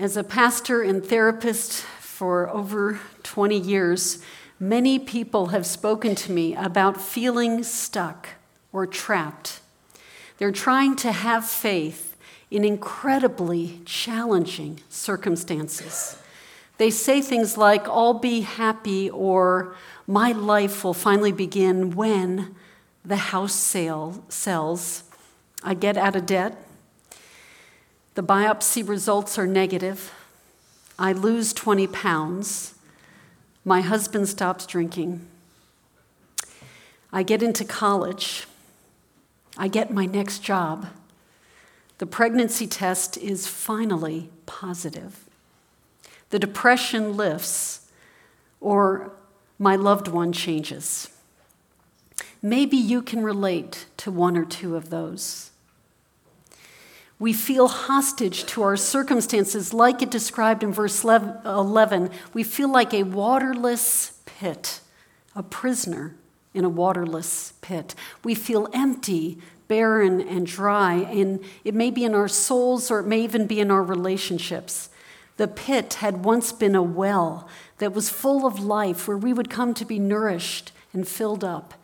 As a pastor and therapist for over 20 years, many people have spoken to me about feeling stuck or trapped. They're trying to have faith in incredibly challenging circumstances. They say things like, I'll be happy, or my life will finally begin when the house sale sells, I get out of debt, the biopsy results are negative. I lose 20 pounds. My husband stops drinking. I get into college. I get my next job. The pregnancy test is finally positive. The depression lifts, or my loved one changes. Maybe you can relate to one or two of those. We feel hostage to our circumstances, like it described in verse 11. We feel like a waterless pit, a prisoner in a waterless pit. We feel empty, barren, and dry, and it may be in our souls or it may even be in our relationships. The pit had once been a well that was full of life where we would come to be nourished and filled up,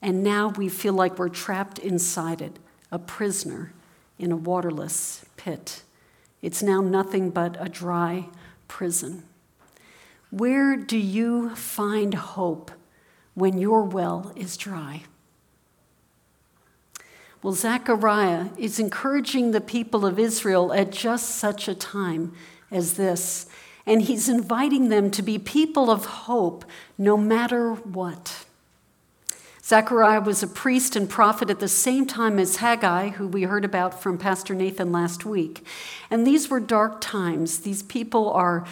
and now we feel like we're trapped inside it, a prisoner in a waterless pit. It's now nothing but a dry prison. Where do you find hope when your well is dry? Well, Zechariah is encouraging the people of Israel at just such a time as this, and he's inviting them to be people of hope no matter what. Zechariah was a priest and prophet at the same time as Haggai, who we heard about from Pastor Nathan last week. And these were dark times. These people are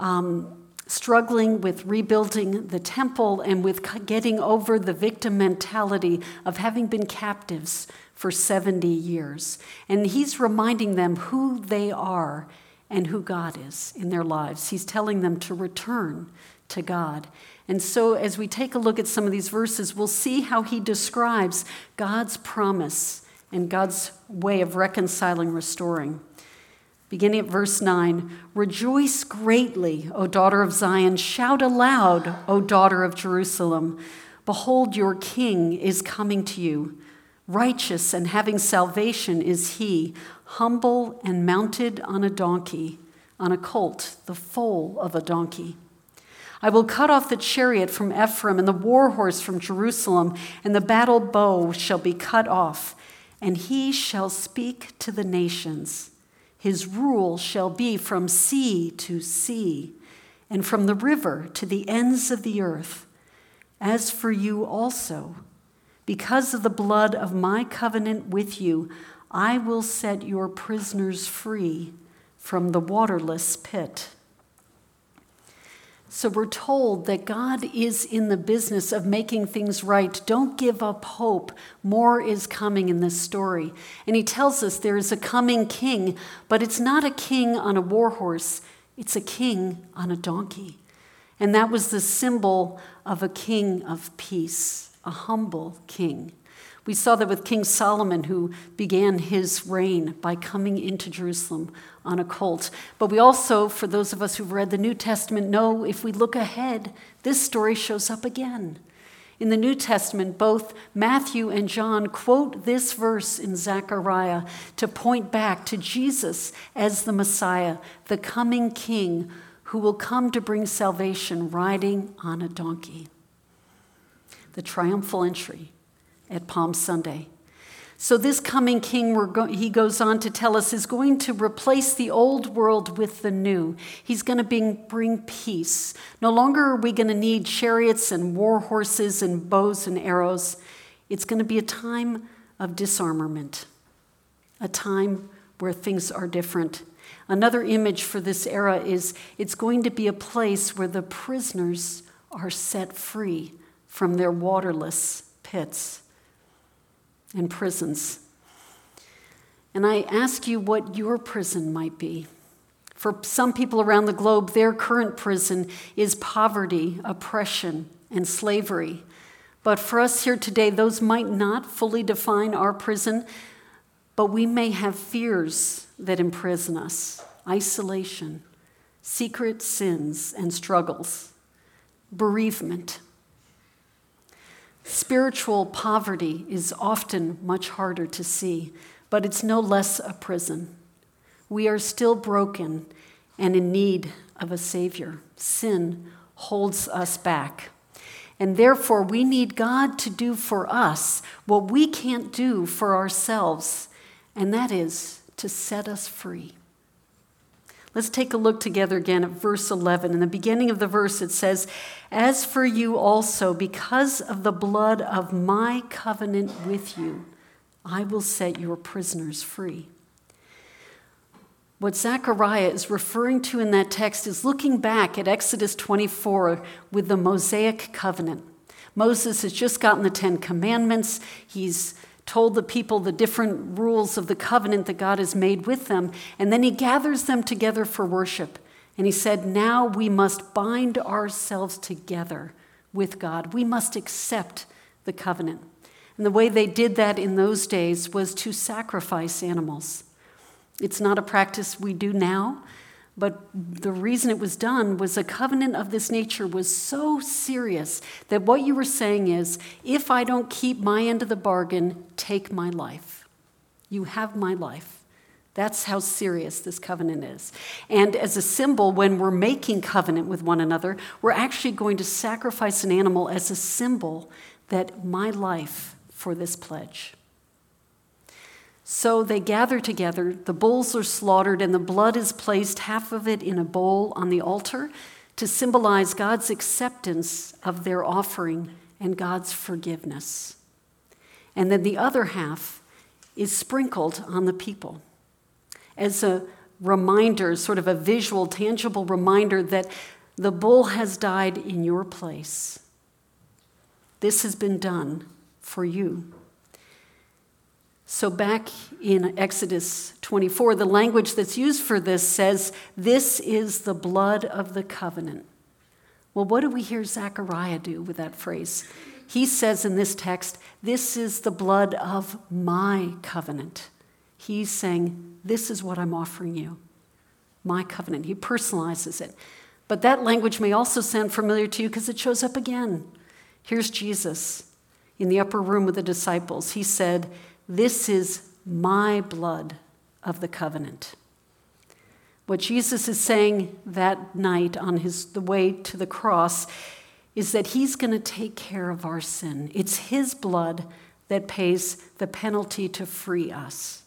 um, struggling with rebuilding the temple and with getting over the victim mentality of having been captives for 70 years. And he's reminding them who they are and who God is in their lives. He's telling them to return to God. And so, as we take a look at some of these verses, we'll see how he describes God's promise and God's way of reconciling, restoring. Beginning at verse 9 Rejoice greatly, O daughter of Zion. Shout aloud, O daughter of Jerusalem. Behold, your king is coming to you. Righteous and having salvation is he, humble and mounted on a donkey, on a colt, the foal of a donkey. I will cut off the chariot from Ephraim and the war horse from Jerusalem, and the battle bow shall be cut off, and he shall speak to the nations. His rule shall be from sea to sea, and from the river to the ends of the earth. As for you also, because of the blood of my covenant with you, I will set your prisoners free from the waterless pit. So we're told that God is in the business of making things right. Don't give up hope. More is coming in this story. And he tells us there is a coming king, but it's not a king on a war horse, it's a king on a donkey. And that was the symbol of a king of peace, a humble king. We saw that with King Solomon, who began his reign by coming into Jerusalem on a colt. But we also, for those of us who've read the New Testament, know if we look ahead, this story shows up again. In the New Testament, both Matthew and John quote this verse in Zechariah to point back to Jesus as the Messiah, the coming King who will come to bring salvation riding on a donkey. The triumphal entry at Palm Sunday. So, this coming king, go- he goes on to tell us, is going to replace the old world with the new. He's going to bring, bring peace. No longer are we going to need chariots and war horses and bows and arrows. It's going to be a time of disarmament, a time where things are different. Another image for this era is it's going to be a place where the prisoners are set free from their waterless pits and prisons. And I ask you what your prison might be. For some people around the globe, their current prison is poverty, oppression, and slavery. But for us here today, those might not fully define our prison, but we may have fears that imprison us isolation, secret sins and struggles, bereavement. Spiritual poverty is often much harder to see, but it's no less a prison. We are still broken and in need of a Savior. Sin holds us back. And therefore, we need God to do for us what we can't do for ourselves, and that is to set us free. Let's take a look together again at verse 11. In the beginning of the verse, it says, As for you also, because of the blood of my covenant with you, I will set your prisoners free. What Zechariah is referring to in that text is looking back at Exodus 24 with the Mosaic covenant. Moses has just gotten the Ten Commandments. He's told the people the different rules of the covenant that God has made with them, and then he gathers them together for worship. And he said, Now we must bind ourselves together with God. We must accept the covenant. And the way they did that in those days was to sacrifice animals. It's not a practice we do now, but the reason it was done was a covenant of this nature was so serious that what you were saying is if I don't keep my end of the bargain, take my life. You have my life. That's how serious this covenant is. And as a symbol, when we're making covenant with one another, we're actually going to sacrifice an animal as a symbol that my life for this pledge. So they gather together, the bulls are slaughtered, and the blood is placed, half of it in a bowl on the altar, to symbolize God's acceptance of their offering and God's forgiveness. And then the other half is sprinkled on the people as a reminder, sort of a visual, tangible reminder that the bull has died in your place. This has been done for you. So, back in Exodus 24, the language that's used for this says, This is the blood of the covenant. Well, what do we hear Zechariah do with that phrase? He says in this text, This is the blood of my covenant. He's saying, This is what I'm offering you, my covenant. He personalizes it. But that language may also sound familiar to you because it shows up again. Here's Jesus in the upper room with the disciples. He said, this is my blood of the covenant. What Jesus is saying that night on his, the way to the cross is that he's going to take care of our sin. It's his blood that pays the penalty to free us.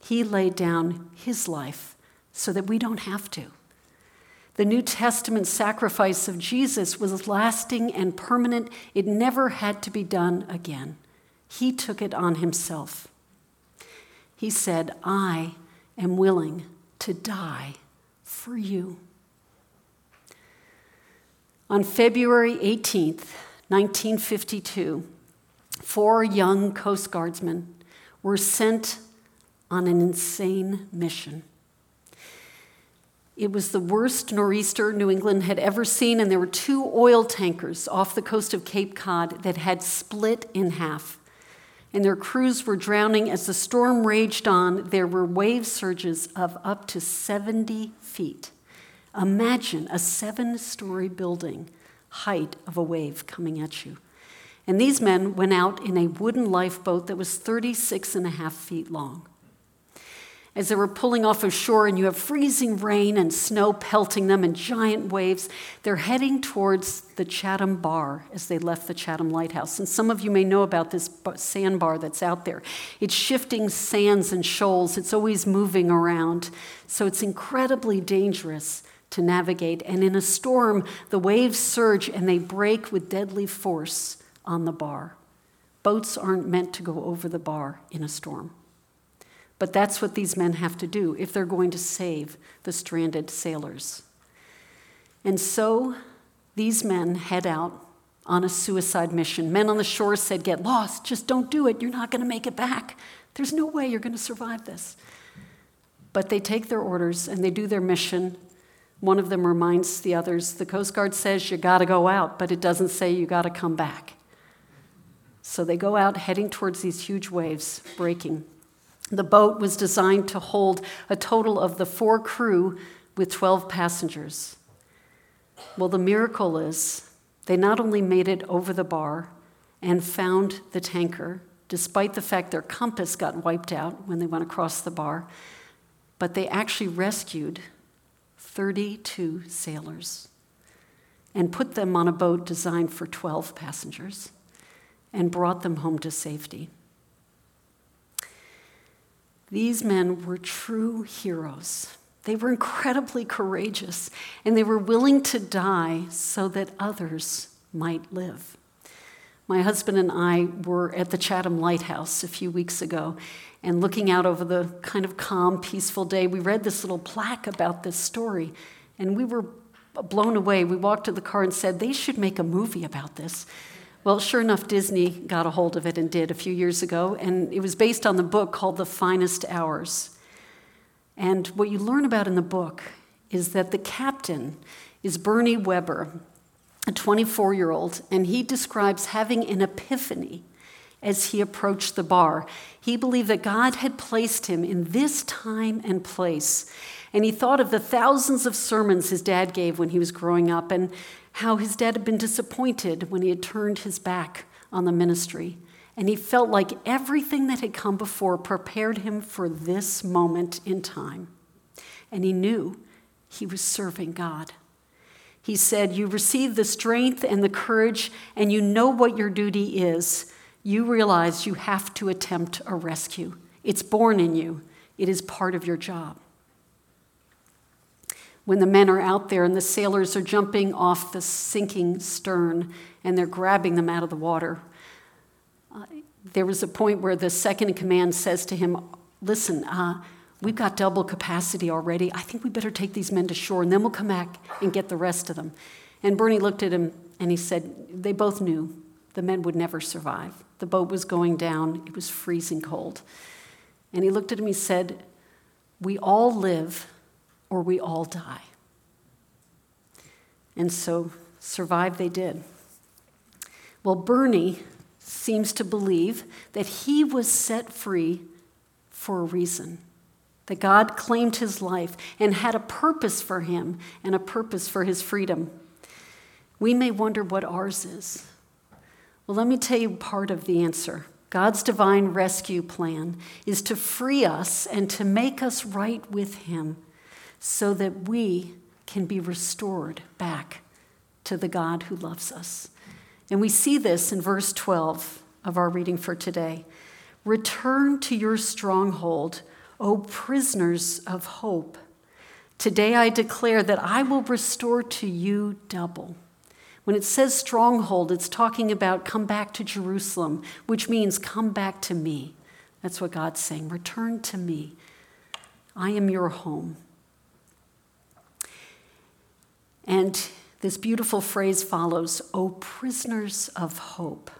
He laid down his life so that we don't have to. The New Testament sacrifice of Jesus was lasting and permanent, it never had to be done again. He took it on himself. He said, I am willing to die for you. On February 18th, 1952, four young Coast Guardsmen were sent on an insane mission. It was the worst nor'easter New England had ever seen, and there were two oil tankers off the coast of Cape Cod that had split in half and their crews were drowning as the storm raged on. There were wave surges of up to 70 feet. Imagine a seven story building height of a wave coming at you. And these men went out in a wooden lifeboat that was 36 and a half feet long as they were pulling off of shore and you have freezing rain and snow pelting them and giant waves, they're heading towards the Chatham Bar as they left the Chatham Lighthouse. And some of you may know about this sandbar that's out there. It's shifting sands and shoals, it's always moving around. So it's incredibly dangerous to navigate. And in a storm, the waves surge and they break with deadly force on the bar. Boats aren't meant to go over the bar in a storm. But that's what these men have to do if they're going to save the stranded sailors. And so these men head out on a suicide mission. Men on the shore said, Get lost, just don't do it. You're not going to make it back. There's no way you're going to survive this. But they take their orders and they do their mission. One of them reminds the others the Coast Guard says you got to go out, but it doesn't say you got to come back. So they go out heading towards these huge waves breaking The boat was designed to hold a total of the four crew with 12 passengers. Well, the miracle is they not only made it over the bar and found the tanker, despite the fact their compass got wiped out when they went across the bar, but they actually rescued 32 sailors and put them on a boat designed for 12 passengers and brought them home to safety. These men were true heroes. They were incredibly courageous, and they were willing to die so that others might live. My husband and I were at the Chatham Lighthouse a few weeks ago, and looking out over the kind of calm, peaceful day, we read this little plaque about this story, and we were blown away. We walked to the car and said, They should make a movie about this. Well, sure enough, Disney got a hold of it and did a few years ago, and it was based on the book called The Finest Hours. And what you learn about in the book is that the captain is Bernie Webber, a 24 year old, and he describes having an epiphany as he approached the bar. He believed that God had placed him in this time and place. And he thought of the thousands of sermons his dad gave when he was growing up and how his dad had been disappointed when he had turned his back on the ministry. And he felt like everything that had come before prepared him for this moment in time. And he knew he was serving God. He said, You receive the strength and the courage, and you know what your duty is. You realize you have to attempt a rescue. It's born in you, it is part of your job when the men are out there and the sailors are jumping off the sinking stern and they're grabbing them out of the water. Uh, there was a point where the second in command says to him, Listen, uh, we've got double capacity already. I think we better take these men to shore and then we'll come back and get the rest of them. And Bernie looked at him and he said, They both knew the men would never survive. The boat was going down, it was freezing cold. And he looked at him, and he said, We all live or we all die. And so survive they did. Well, Bernie seems to believe that he was set free for a reason, that God claimed his life and had a purpose for him and a purpose for his freedom. We may wonder what ours is. Well, let me tell you part of the answer. God's divine rescue plan is to free us and to make us right with Him so that we can be restored back to the God who loves us. And we see this in verse 12 of our reading for today. Return to your stronghold, O prisoners of hope. Today I declare that I will restore to you double. When it says stronghold, it's talking about come back to Jerusalem, which means come back to me. That's what God's saying. Return to me. I am your home. And this beautiful phrase follows O prisoners of hope.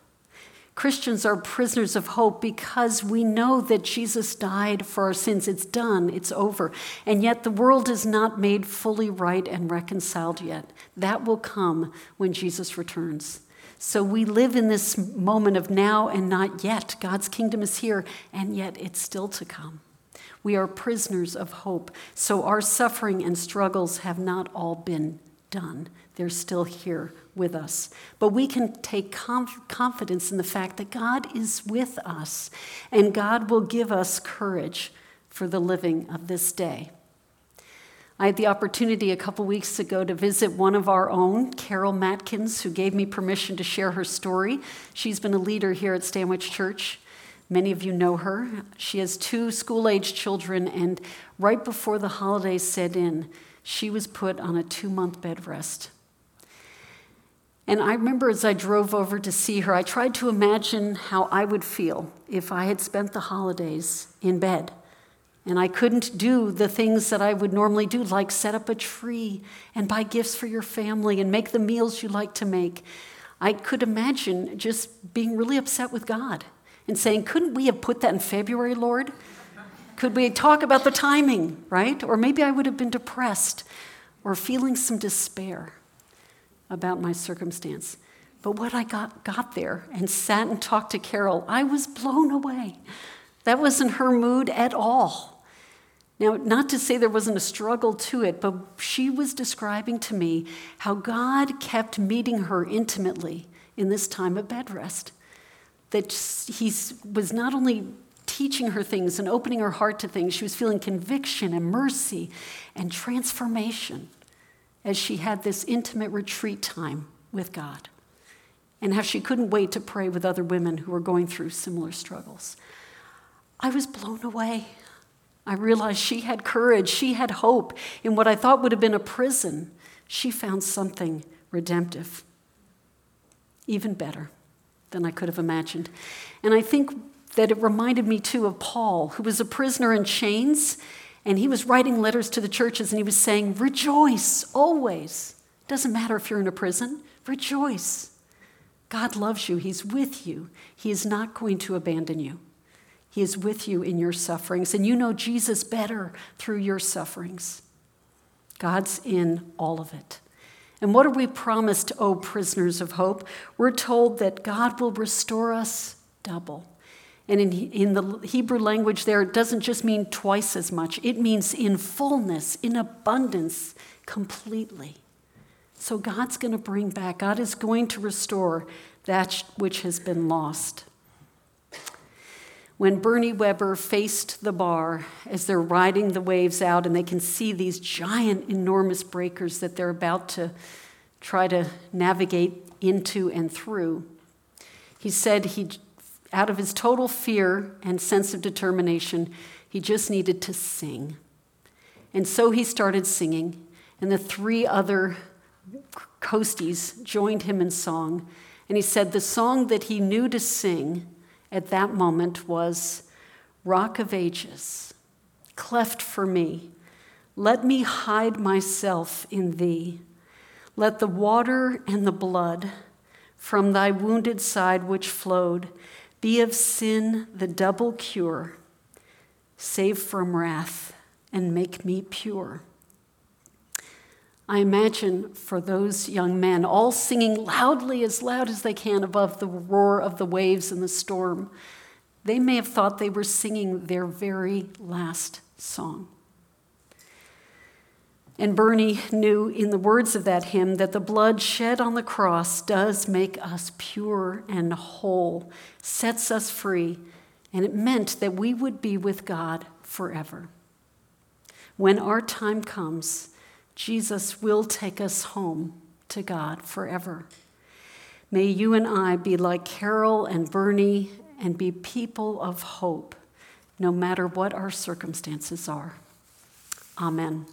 Christians are prisoners of hope because we know that Jesus died for our sins. It's done, it's over. And yet the world is not made fully right and reconciled yet. That will come when Jesus returns. So we live in this moment of now and not yet. God's kingdom is here, and yet it's still to come. We are prisoners of hope. So our suffering and struggles have not all been done. They're still here with us. But we can take conf- confidence in the fact that God is with us and God will give us courage for the living of this day. I had the opportunity a couple weeks ago to visit one of our own, Carol Matkins, who gave me permission to share her story. She's been a leader here at Stanwich Church. Many of you know her. She has two school age children, and right before the holidays set in, she was put on a two month bed rest. And I remember as I drove over to see her, I tried to imagine how I would feel if I had spent the holidays in bed and I couldn't do the things that I would normally do, like set up a tree and buy gifts for your family and make the meals you like to make. I could imagine just being really upset with God and saying, Couldn't we have put that in February, Lord? Could we talk about the timing, right? Or maybe I would have been depressed or feeling some despair about my circumstance. But what I got, got there and sat and talked to Carol, I was blown away That wasn't her mood at all. Now, not to say there wasn't a struggle to it, but she was describing to me how God kept meeting her intimately in this time of bed rest. That he was not only teaching her things and opening her heart to things, she was feeling conviction and mercy and transformation as she had this intimate retreat time with God. And how she couldn't wait to pray with other women who were going through similar struggles. I was blown away. I realized she had courage, she had hope in what I thought would have been a prison. She found something redemptive, even better than I could have imagined. And I think that it reminded me too of Paul, who was a prisoner in chains, and he was writing letters to the churches and he was saying, Rejoice always. Doesn't matter if you're in a prison, rejoice. God loves you, He's with you, He is not going to abandon you. He is with you in your sufferings, and you know Jesus better through your sufferings. God's in all of it. And what are we promised, oh prisoners of hope? We're told that God will restore us double. And in, in the Hebrew language, there, it doesn't just mean twice as much, it means in fullness, in abundance, completely. So God's going to bring back, God is going to restore that which has been lost. When Bernie Webber faced the bar as they're riding the waves out and they can see these giant, enormous breakers that they're about to try to navigate into and through, he said he, out of his total fear and sense of determination, he just needed to sing. And so he started singing, and the three other coasties joined him in song. And he said the song that he knew to sing at that moment was Rock of Ages, cleft for me. Let me hide myself in thee. Let the water and the blood from thy wounded side which flowed be of sin the double cure. Save from wrath and make me pure. I imagine for those young men, all singing loudly, as loud as they can above the roar of the waves and the storm, they may have thought they were singing their very last song. And Bernie knew in the words of that hymn that the blood shed on the cross does make us pure and whole, sets us free, and it meant that we would be with God forever. When our time comes, Jesus will take us home to God forever. May you and I be like Carol and Bernie and be people of hope, no matter what our circumstances are. Amen.